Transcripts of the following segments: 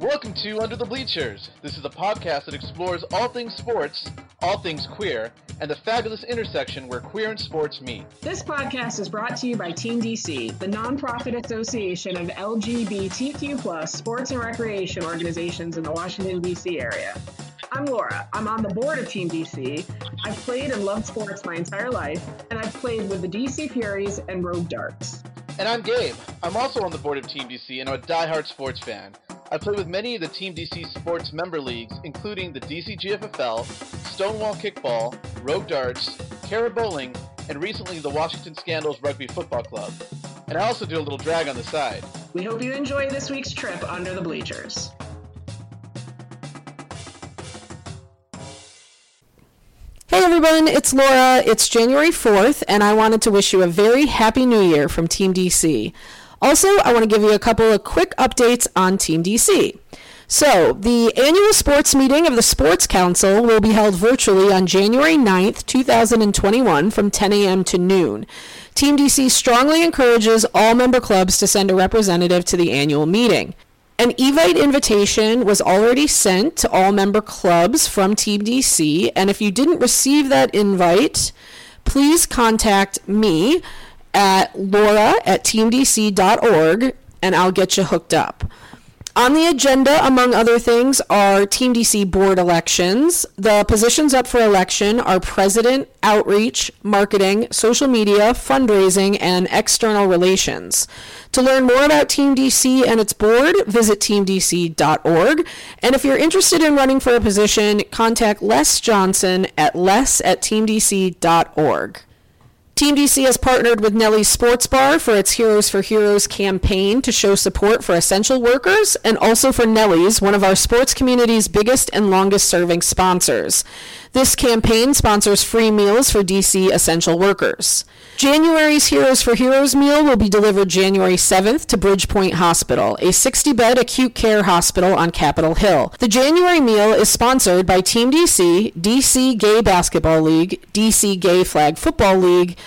Welcome to Under the Bleachers. This is a podcast that explores all things sports, all things queer, and the fabulous intersection where queer and sports meet. This podcast is brought to you by Team DC, the nonprofit association of LGBTQ plus sports and recreation organizations in the Washington, D.C. area. I'm Laura. I'm on the board of Team DC. I've played and loved sports my entire life, and I've played with the DC Furies and Rogue Darts. And I'm Gabe. I'm also on the board of Team DC and I'm a die-hard sports fan. I play with many of the Team DC sports member leagues, including the DC GFFL, Stonewall Kickball, Rogue Darts, Cara Bowling, and recently the Washington Scandals Rugby Football Club. And I also do a little drag on the side. We hope you enjoy this week's trip under the bleachers. Hey everyone, it's Laura. It's January 4th, and I wanted to wish you a very happy new year from Team DC. Also, I want to give you a couple of quick updates on Team DC. So, the annual sports meeting of the Sports Council will be held virtually on January 9th, 2021 from 10 a.m. to noon. Team DC strongly encourages all member clubs to send a representative to the annual meeting. An Evite invitation was already sent to all member clubs from Team DC, and if you didn't receive that invite, please contact me at laura at teamdc.org and I'll get you hooked up. On the agenda, among other things, are Team DC board elections. The positions up for election are president, outreach, marketing, social media, fundraising, and external relations. To learn more about Team DC and its board, visit teamdc.org. And if you're interested in running for a position, contact Les Johnson at les at teamdc.org. Team DC has partnered with Nellie's Sports Bar for its Heroes for Heroes campaign to show support for essential workers and also for Nellie's, one of our sports community's biggest and longest serving sponsors. This campaign sponsors free meals for DC essential workers. January's Heroes for Heroes meal will be delivered January 7th to Bridgepoint Hospital, a 60 bed acute care hospital on Capitol Hill. The January meal is sponsored by Team DC, DC Gay Basketball League, DC Gay Flag Football League,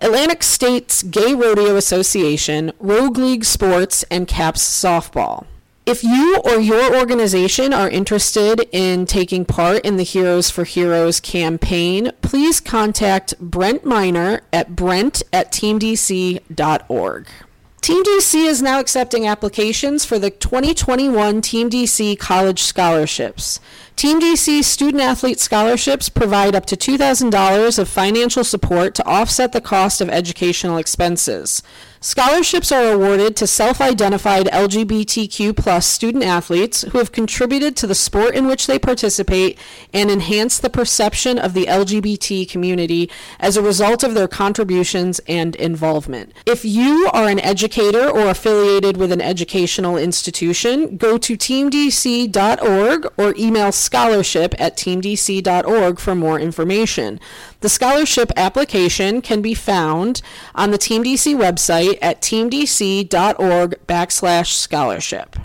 Atlantic States Gay Rodeo Association, Rogue League Sports, and CAPS Softball. If you or your organization are interested in taking part in the Heroes for Heroes campaign, please contact Brent Miner at brent at teamdc.org. Team DC is now accepting applications for the 2021 Team DC College Scholarships. Team DC student athlete scholarships provide up to $2,000 of financial support to offset the cost of educational expenses. Scholarships are awarded to self-identified LGBTQ plus student athletes who have contributed to the sport in which they participate and enhanced the perception of the LGBT community as a result of their contributions and involvement. If you are an educator or affiliated with an educational institution, go to teamdc.org or email scholarship at teamdc.org for more information. The scholarship application can be found on the Team DC website at teamdc.org backslash scholarship.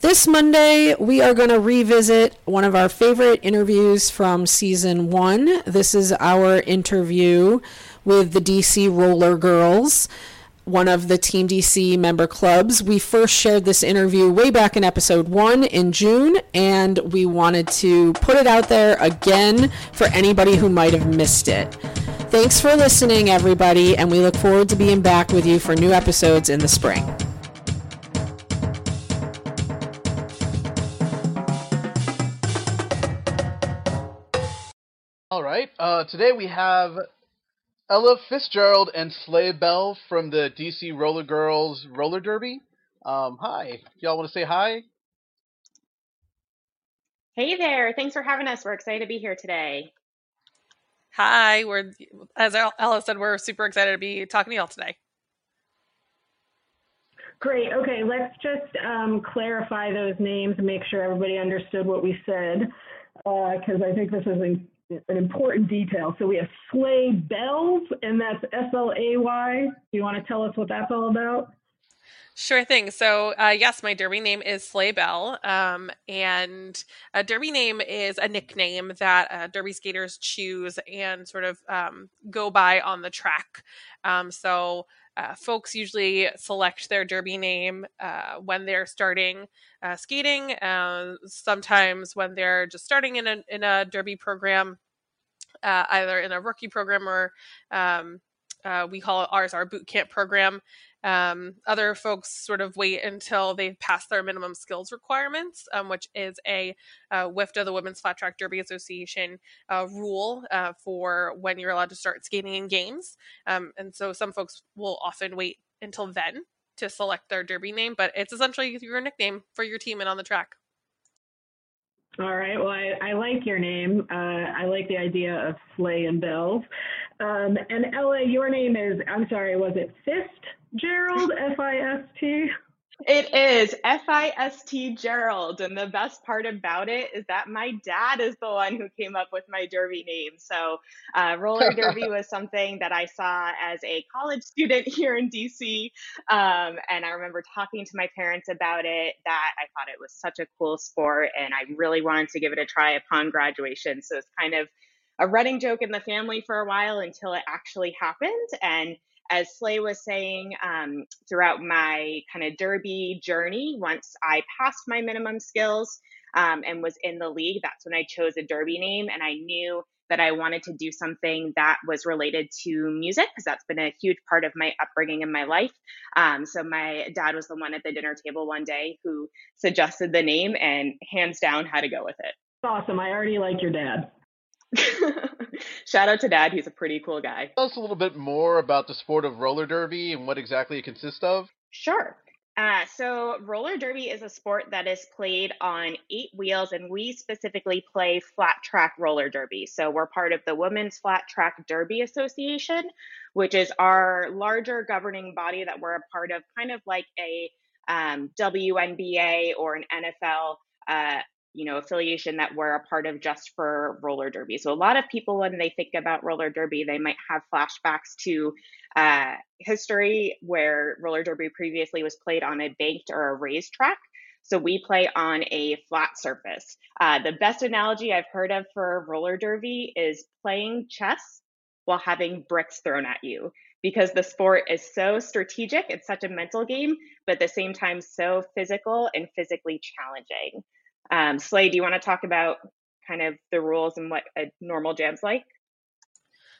This Monday, we are going to revisit one of our favorite interviews from season one. This is our interview with the DC Roller Girls one of the Team DC member clubs. We first shared this interview way back in episode one in June, and we wanted to put it out there again for anybody who might have missed it. Thanks for listening, everybody, and we look forward to being back with you for new episodes in the spring. All right. Uh, today we have Ella Fitzgerald and Slay Bell from the DC Roller Girls Roller Derby. Um, hi. Y'all want to say hi? Hey there. Thanks for having us. We're excited to be here today. Hi. We're as Ella said, we're super excited to be talking to y'all today. Great. Okay, let's just um, clarify those names and make sure everybody understood what we said, because uh, I think this is an important detail. So we have Slay Bells, and that's S L A Y. Do you want to tell us what that's all about? Sure thing. So, uh, yes, my derby name is Slay Bell, um, and a derby name is a nickname that uh, derby skaters choose and sort of um, go by on the track. Um, so, uh, folks usually select their derby name uh, when they're starting uh, skating, uh, sometimes when they're just starting in a, in a derby program, uh, either in a rookie program or um, we call ours our boot camp program. Um, other folks sort of wait until they've passed their minimum skills requirements, um, which is a uh, WFTDA, the Women's Flat Track Derby Association uh, rule uh, for when you're allowed to start skating in games. Um, and so some folks will often wait until then to select their derby name, but it's essentially your nickname for your team and on the track. All right. Well, I, I like your name. Uh, I like the idea of sleigh and bells. Um, and Ella, your name is, I'm sorry, was it Fist? Gerald, F I S T. It is F I S T Gerald. And the best part about it is that my dad is the one who came up with my Derby name. So, uh, roller derby was something that I saw as a college student here in DC. Um, and I remember talking to my parents about it, that I thought it was such a cool sport and I really wanted to give it a try upon graduation. So, it's kind of a running joke in the family for a while until it actually happened. And as Slay was saying, um, throughout my kind of derby journey, once I passed my minimum skills um, and was in the league, that's when I chose a derby name. And I knew that I wanted to do something that was related to music because that's been a huge part of my upbringing in my life. Um, so my dad was the one at the dinner table one day who suggested the name and hands down had to go with it. Awesome. I already like your dad. Shout out to Dad. He's a pretty cool guy. Tell us a little bit more about the sport of roller derby and what exactly it consists of. Sure. Uh, so, roller derby is a sport that is played on eight wheels, and we specifically play flat track roller derby. So, we're part of the Women's Flat Track Derby Association, which is our larger governing body that we're a part of, kind of like a um, WNBA or an NFL uh, you know affiliation that we're a part of just for roller derby. So a lot of people when they think about roller derby they might have flashbacks to uh, history where roller derby previously was played on a banked or a raised track. So we play on a flat surface. Uh, the best analogy i've heard of for roller derby is playing chess while having bricks thrown at you because the sport is so strategic it's such a mental game but at the same time so physical and physically challenging um, Slay, do you want to talk about kind of the rules and what a normal jam's like?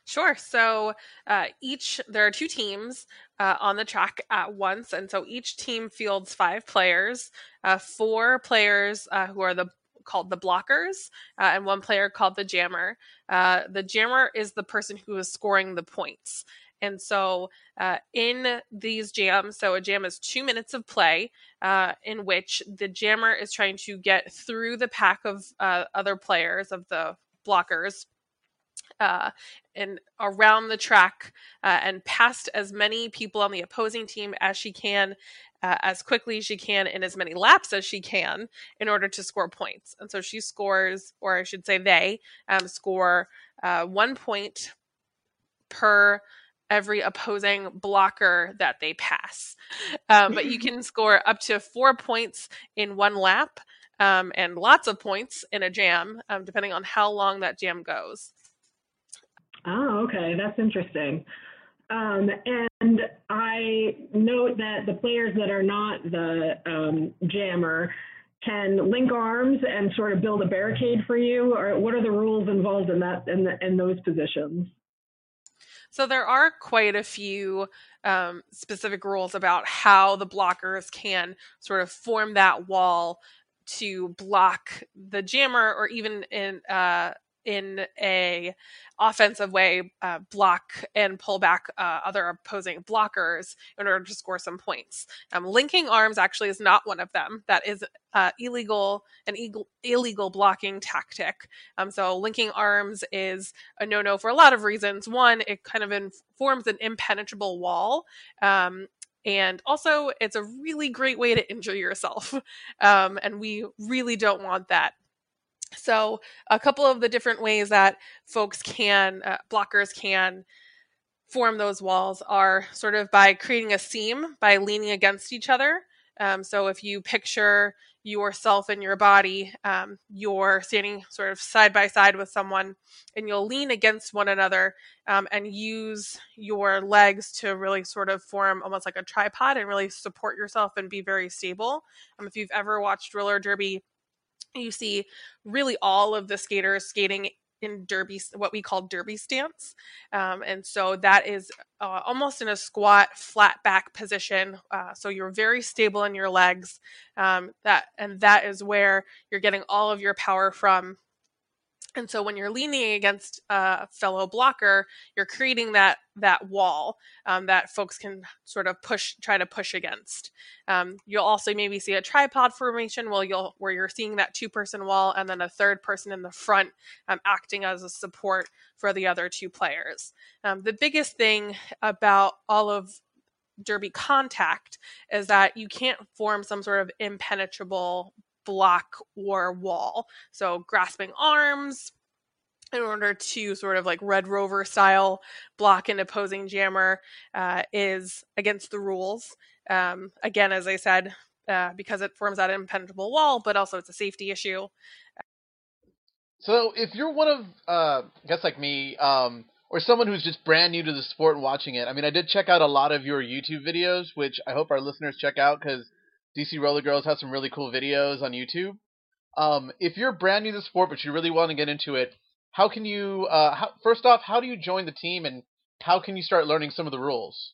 Sure. So uh, each there are two teams uh, on the track at once, and so each team fields five players. Uh, four players uh, who are the called the blockers, uh, and one player called the jammer. Uh, the jammer is the person who is scoring the points, and so, uh, in these jams, so a jam is two minutes of play uh, in which the jammer is trying to get through the pack of uh, other players, of the blockers, uh, and around the track uh, and past as many people on the opposing team as she can uh, as quickly as she can in as many laps as she can in order to score points. And so she scores, or I should say, they um, score one point per every opposing blocker that they pass. Um, but you can score up to four points in one lap um, and lots of points in a jam, um, depending on how long that jam goes. Oh, okay. That's interesting. Um, and I note that the players that are not the um, jammer can link arms and sort of build a barricade for you, or what are the rules involved in that in, the, in those positions? So there are quite a few um, specific rules about how the blockers can sort of form that wall to block the jammer, or even in uh, in a offensive way uh, block and pull back uh, other opposing blockers in order to score some points. Um, linking arms actually is not one of them. That is uh, illegal an illegal, illegal blocking tactic. Um, so linking arms is a no-no for a lot of reasons. One, it kind of in, forms an impenetrable wall. Um, and also, it's a really great way to injure yourself. Um, and we really don't want that so, a couple of the different ways that folks can, uh, blockers can form those walls are sort of by creating a seam by leaning against each other. Um, so if you picture yourself and your body, um, you're standing sort of side by side with someone, and you'll lean against one another um, and use your legs to really sort of form almost like a tripod and really support yourself and be very stable. Um, if you've ever watched roller derby, you see really all of the skaters skating in derby what we call derby stance um, and so that is uh, almost in a squat flat back position uh, so you're very stable in your legs um, that and that is where you're getting all of your power from and so when you're leaning against a fellow blocker you're creating that that wall um, that folks can sort of push try to push against. Um, you'll also maybe see a tripod formation where you'll where you're seeing that two person wall and then a third person in the front um, acting as a support for the other two players. Um, the biggest thing about all of derby contact is that you can't form some sort of impenetrable block or wall. So grasping arms in order to sort of like Red Rover style block an opposing jammer uh, is against the rules. Um, again, as I said, uh, because it forms that impenetrable wall, but also it's a safety issue. So if you're one of, uh, I guess like me, um, or someone who's just brand new to the sport and watching it, I mean, I did check out a lot of your YouTube videos, which I hope our listeners check out because DC Roller Girls has some really cool videos on YouTube. Um, if you're brand new to the sport but you really want to get into it, how can you? Uh, how, first off, how do you join the team, and how can you start learning some of the rules?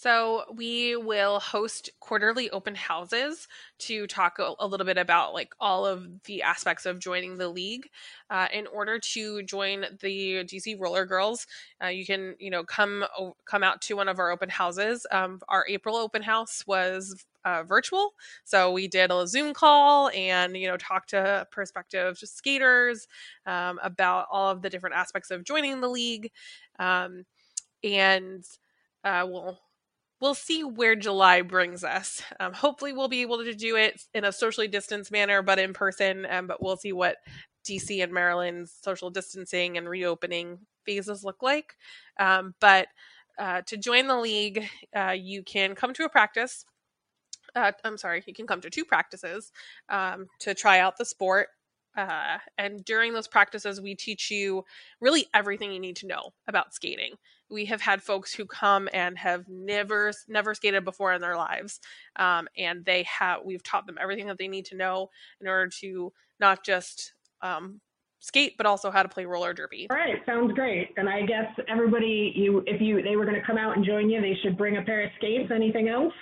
So we will host quarterly open houses to talk a, a, little bit about like all of the aspects of joining the league. Uh, in order to join the DC Roller Girls, uh, you can you know come come out to one of our open houses. Um, our April open house was uh, virtual, so we did a Zoom call and you know talked to prospective skaters um, about all of the different aspects of joining the league, um, and uh, we'll we'll see where July brings us. Um, hopefully, we'll be able to do it in a socially distanced manner, but in person. Um, but we'll see what DC and Maryland's social distancing and reopening phases look like. Um, but uh, to join the league, uh, you can come to a practice. Uh, I'm sorry, you can come to two practices um, to try out the sport. Uh, and during those practices, we teach you really everything you need to know about skating we have had folks who come and have never never skated before in their lives. Um, and they have we've taught them everything that they need to know in order to not just um, skate but also how to play roller derby. All right sounds great. And i guess everybody you if you they were going to come out and join you they should bring a pair of skates anything else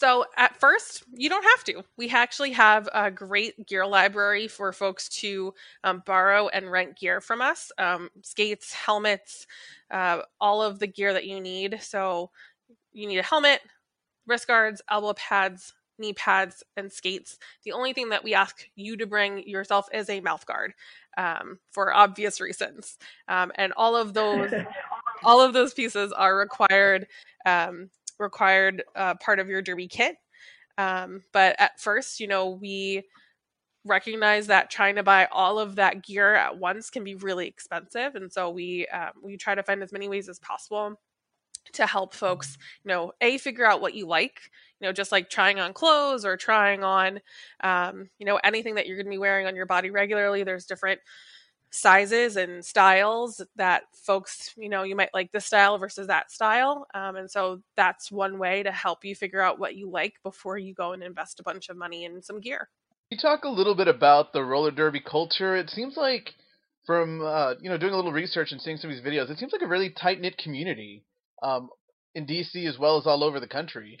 so at first, you don't have to. We actually have a great gear library for folks to um, borrow and rent gear from us um, skates, helmets, uh, all of the gear that you need. So you need a helmet, wrist guards, elbow pads, knee pads, and skates. The only thing that we ask you to bring yourself is a mouth guard um, for obvious reasons. Um, and all of those. all of those pieces are required um, required uh, part of your derby kit. Um, but at first, you know, we recognize that trying to buy all of that gear at once can be really expensive, and so we um, we try to find as many ways as possible to help folks, you know, a figure out what you like, you know, just like trying on clothes or trying on, um, you know, anything that you're going to be wearing on your body regularly. There's different sizes and styles that folks, you know, you might like this style versus that style. Um, and so that's one way to help you figure out what you like before you go and invest a bunch of money in some gear. You talk a little bit about the roller derby culture. It seems like from uh, you know doing a little research and seeing some of these videos, it seems like a really tight knit community um, in DC as well as all over the country.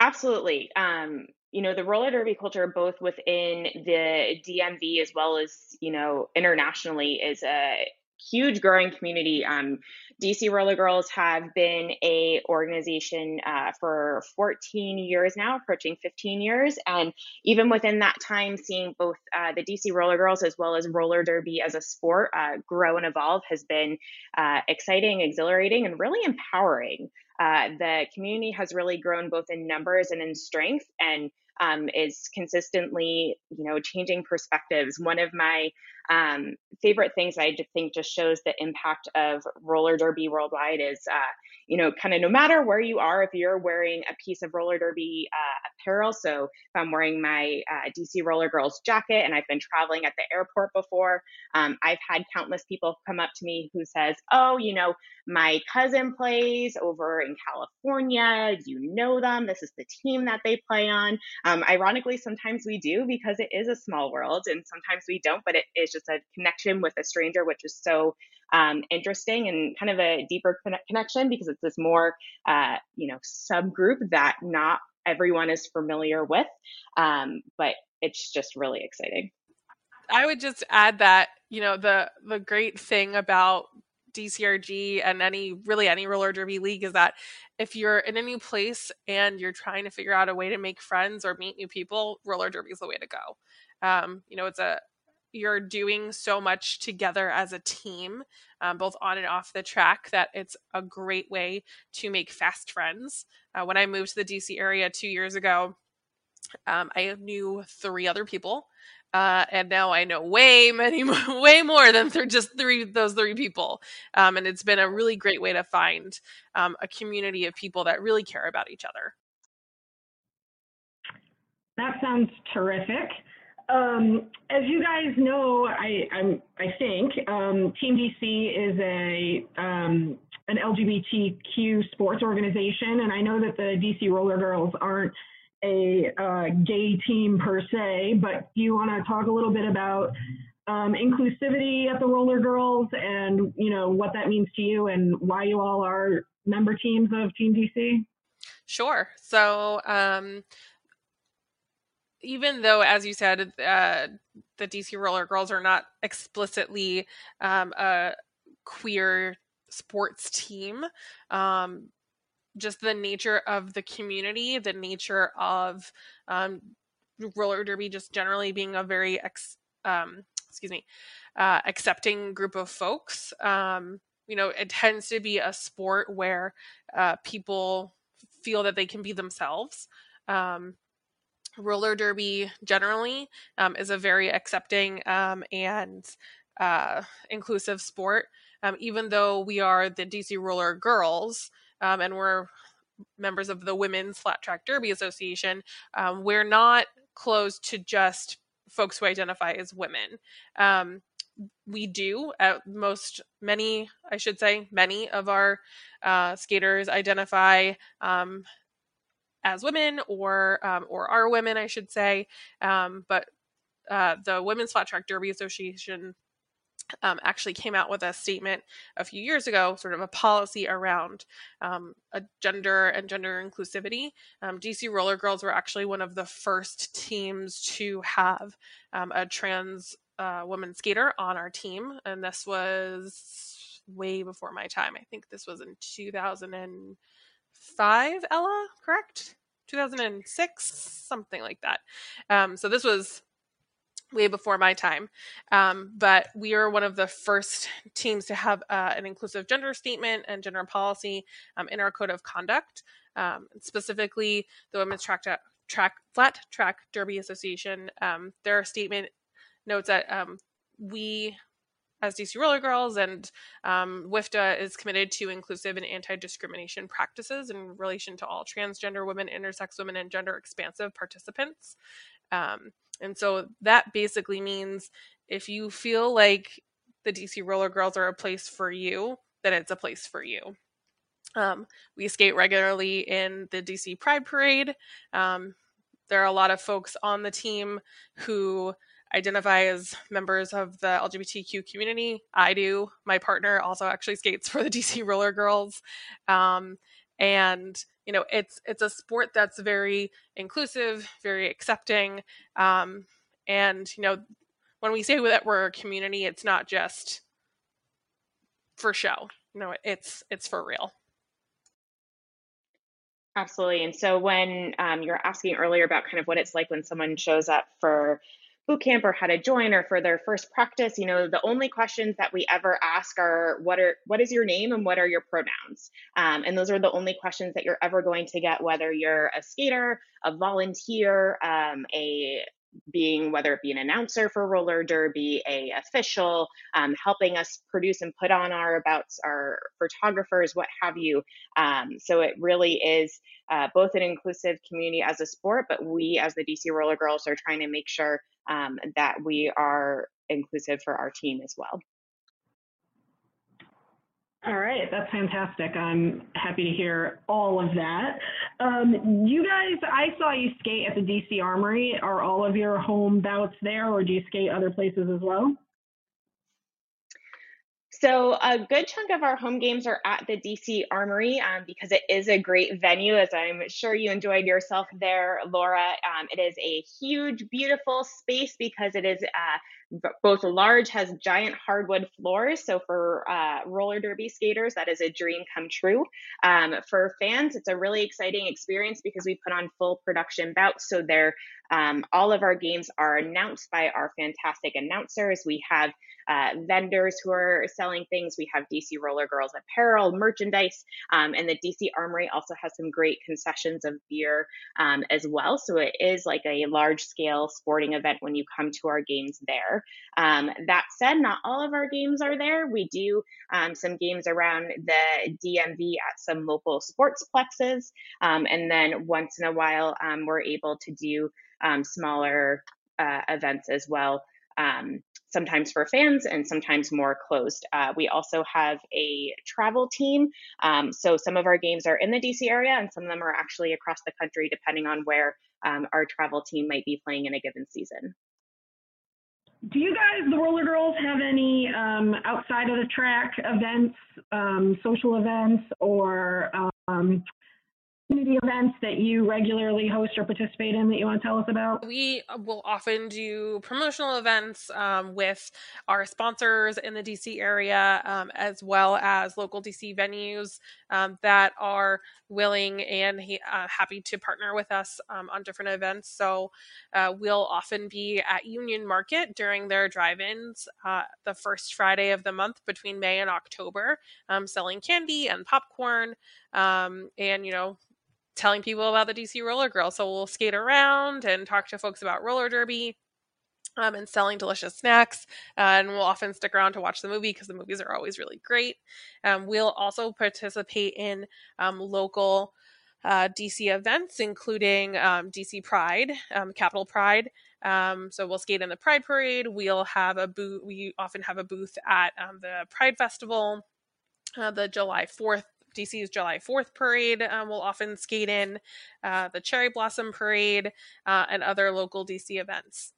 Absolutely. Um, you know, the roller derby culture, both within the DMV as well as, you know, internationally, is a huge growing community. Um, DC Roller Girls have been a organization uh, for 14 years now, approaching 15 years, and even within that time, seeing both uh, the DC Roller Girls as well as roller derby as a sport uh, grow and evolve has been uh, exciting, exhilarating, and really empowering. Uh, the community has really grown both in numbers and in strength, and um, is consistently, you know, changing perspectives. One of my um, favorite things I think just shows the impact of roller derby worldwide is, uh, you know, kind of no matter where you are, if you're wearing a piece of roller derby uh, apparel, so if I'm wearing my uh, DC Roller Girls jacket and I've been traveling at the airport before, um, I've had countless people come up to me who says, "Oh, you know, my cousin plays over in California. You know them. This is the team that they play on." Um, ironically, sometimes we do because it is a small world, and sometimes we don't. But it is just a connection with a stranger, which is so um, interesting and kind of a deeper connection because it's this more, uh, you know, subgroup that not everyone is familiar with. Um, but it's just really exciting. I would just add that you know the the great thing about DCRG and any really any roller derby league is that if you're in a new place and you're trying to figure out a way to make friends or meet new people, roller derby is the way to go. Um, you know, it's a you're doing so much together as a team, um, both on and off the track, that it's a great way to make fast friends. Uh, when I moved to the DC area two years ago, um, I knew three other people. Uh, and now I know way many, way more than th- just three those three people. Um, and it's been a really great way to find um, a community of people that really care about each other. That sounds terrific. Um, as you guys know, I, I'm, i think um, Team DC is a um, an LGBTQ sports organization, and I know that the DC Roller Girls aren't a uh, gay team per se, but do you want to talk a little bit about um, inclusivity at the Roller Girls and you know what that means to you and why you all are member teams of Team DC? Sure. So um, even though, as you said, uh, the DC Roller Girls are not explicitly um, a queer sports team, um, just the nature of the community, the nature of um, roller derby, just generally being a very ex- um, excuse me, uh, accepting group of folks. Um, you know, it tends to be a sport where uh, people feel that they can be themselves. Um, roller derby generally um, is a very accepting um, and uh, inclusive sport. Even though we are the DC Roller Girls um, and we're members of the Women's Flat Track Derby Association, um, we're not closed to just folks who identify as women. Um, we do at most many i should say many of our uh, skaters identify um, as women or um, or are women, I should say. Um, but uh, the Women's Flat Track Derby Association um, actually came out with a statement a few years ago, sort of a policy around um, a gender and gender inclusivity. Um, DC Roller Girls were actually one of the first teams to have um, a trans uh, woman skater on our team, and this was way before my time. I think this was in 2005, Ella, correct? 2006, something like that. Um, so this was way before my time. Um, but we are one of the first teams to have uh, an inclusive gender statement and gender policy um, in our code of conduct. Um, specifically, the Women's Track, Track Flat Track Derby Association, um, their statement notes that um, we as DC Roller Girls, and um, WFTDA is committed to inclusive and anti discrimination practices in relation to all transgender women, intersex women, and gender expansive participants. Um, and so that basically means if you feel like the DC Roller Girls are a place for you, then it's a place for you. Um, we skate regularly in the DC Pride Parade. Um, there are a lot of folks on the team who identify as members of the LGBTQ community. I do. My partner also actually skates for the DC Roller Girls. Um, and you know it's it's a sport that's very inclusive very accepting um, and you know when we say that we're a community it's not just for show. Know it's it's for real. Absolutely. And so when um, you're asking earlier about kind of what it's like when someone shows up for boot camp or how to join or for their first practice you know the only questions that we ever ask are what are what is your name and what are your pronouns? Um, and those are the only questions that you're ever going to get whether you're a skater a volunteer um, a being whether it be an announcer for roller derby, a official, um, helping us produce and put on our abouts, our photographers, what have you. Um, so it really is uh, both an inclusive community as a sport, but we as the DC Roller Girls are trying to make sure um, that we are inclusive for our team as well. All right, that's fantastic. I'm happy to hear all of that. Um, you guys, I saw you skate at the DC Armory. Are all of your home bouts there, or do you skate other places as well? So a good chunk of our home games are at the DC Armory um, because it is a great venue, as I'm sure you enjoyed yourself there, Laura. Um, it is a huge, beautiful space because it is uh, both large, has giant hardwood floors. So for uh, roller derby skaters, that is a dream come true. Um, for fans, it's a really exciting experience because we put on full production bouts. So they're um, all of our games are announced by our fantastic announcers. We have uh, vendors who are selling things. We have DC Roller Girls apparel, merchandise, um, and the DC Armory also has some great concessions of beer um, as well. So it is like a large scale sporting event when you come to our games there. Um, that said, not all of our games are there. We do um, some games around the DMV at some local sports plexes. Um, and then once in a while, we're able to do um, smaller uh, events as well. Um, sometimes for fans and sometimes more closed. Uh, we also have a travel team. Um, so some of our games are in the DC area and some of them are actually across the country, depending on where um, our travel team might be playing in a given season do you guys, the Roller Girls, have any um, outside of the track events, um, social events, or community events that you regularly host or participate in that you want to tell us about? We will often do promotional events um, with our sponsors in the DC area, um, as well as local DC venues um, that are willing and uh, happy to partner with us um, on different events. So uh, we'll often be at Union Market during their drive-ins uh, the first Friday of the month between May and October, um, selling candy and popcorn. Um, and you know telling people about the DC Roller Girl. So we'll skate around and talk to folks about roller derby. Um, and selling delicious snacks. Uh, and we'll often stick around to watch the movie because the movies are always really great. Um, we'll also participate in um, local uh, DC events, including um, DC Pride, um, Capital Pride. Um, so we'll skate in the Pride Parade. We'll have a booth. We often have a booth at the Pride Festival. Uh, the July 4th DC's July 4th parade um, will often skate in, uh, the Cherry Blossom Parade, uh, and other local DC events.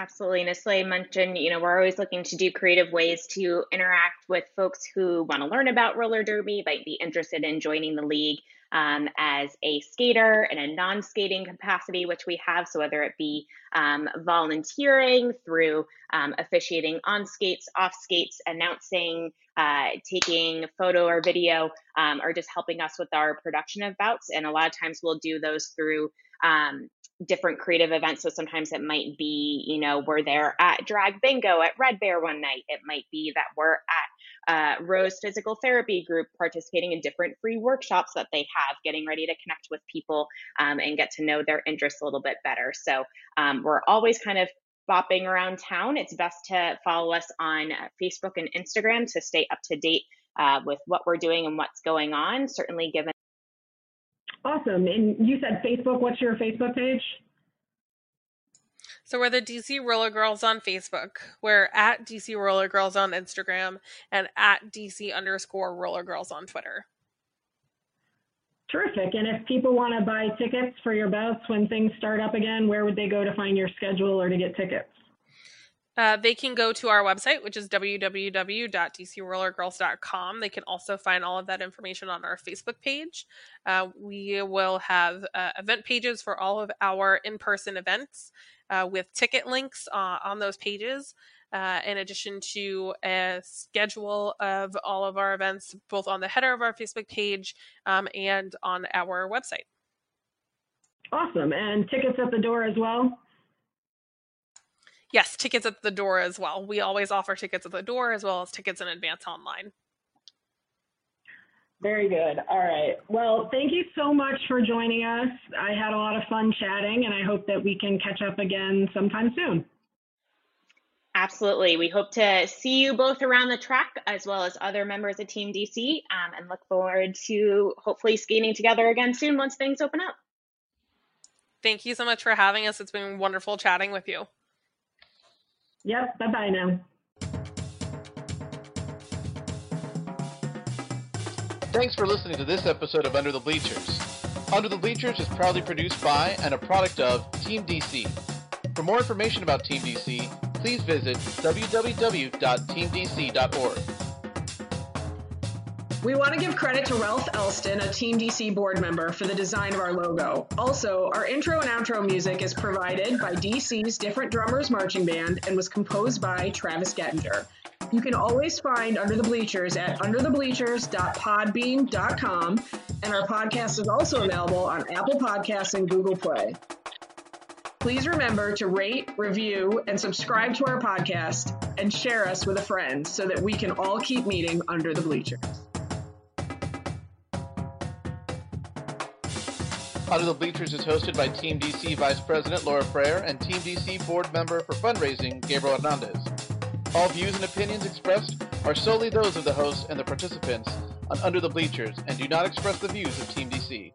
Absolutely. And as Slay mentioned, you know, we're always looking to do creative ways to interact with folks who want to learn about roller derby, might be interested in joining the league um, as a skater in a non skating capacity, which we have. So, whether it be um, volunteering through um, officiating on skates, off skates, announcing, uh, taking photo or video, um, or just helping us with our production of bouts. And a lot of times we'll do those through um, different creative events. So sometimes it might be, you know, we're there at Drag Bingo at Red Bear one night. It might be that we're at uh, Rose Physical Therapy Group participating in different free workshops that they have, getting ready to connect with people um, and get to know their interests a little bit better. So um, we're always kind of bopping around town. It's best to follow us on Facebook and Instagram to stay up to date uh, with what we're doing and what's going on. Certainly, given. Awesome. And you said Facebook. What's your Facebook page? So we're the DC Roller Girls on Facebook. We're at DC Roller Girls on Instagram and at DC underscore Roller Girls on Twitter. Terrific. And if people want to buy tickets for your bouts when things start up again, where would they go to find your schedule or to get tickets? Uh, they can go to our website, which is www.dcrollergirls.com. They can also find all of that information on our Facebook page. Uh, we will have uh, event pages for all of our in person events uh, with ticket links uh, on those pages. In addition to a schedule of all of our events, both on the header of our Facebook page um, and on our website. Awesome. And tickets at the door as well? Yes, tickets at the door as well. We always offer tickets at the door as well as tickets in advance online. Very good. All right. Well, thank you so much for joining us. I had a lot of fun chatting, and I hope that we can catch up again sometime soon. Absolutely. We hope to see you both around the track as well as other members of Team DC um, and look forward to hopefully skating together again soon once things open up. Thank you so much for having us. It's been wonderful chatting with you. Yep. Bye bye now. Thanks for listening to this episode of Under the Bleachers. Under the Bleachers is proudly produced by and a product of Team DC. For more information about Team DC, please visit www.teamdc.org. We want to give credit to Ralph Elston, a Team DC board member, for the design of our logo. Also, our intro and outro music is provided by DC's Different Drummers Marching Band and was composed by Travis Gettinger. You can always find Under the Bleachers at underthebleachers.podbean.com, and our podcast is also available on Apple Podcasts and Google Play. Please remember to rate, review, and subscribe to our podcast and share us with a friend so that we can all keep meeting under the bleachers. Under the Bleachers is hosted by Team DC Vice President Laura Frere and Team DC Board Member for Fundraising Gabriel Hernandez. All views and opinions expressed are solely those of the host and the participants on Under the Bleachers and do not express the views of Team DC.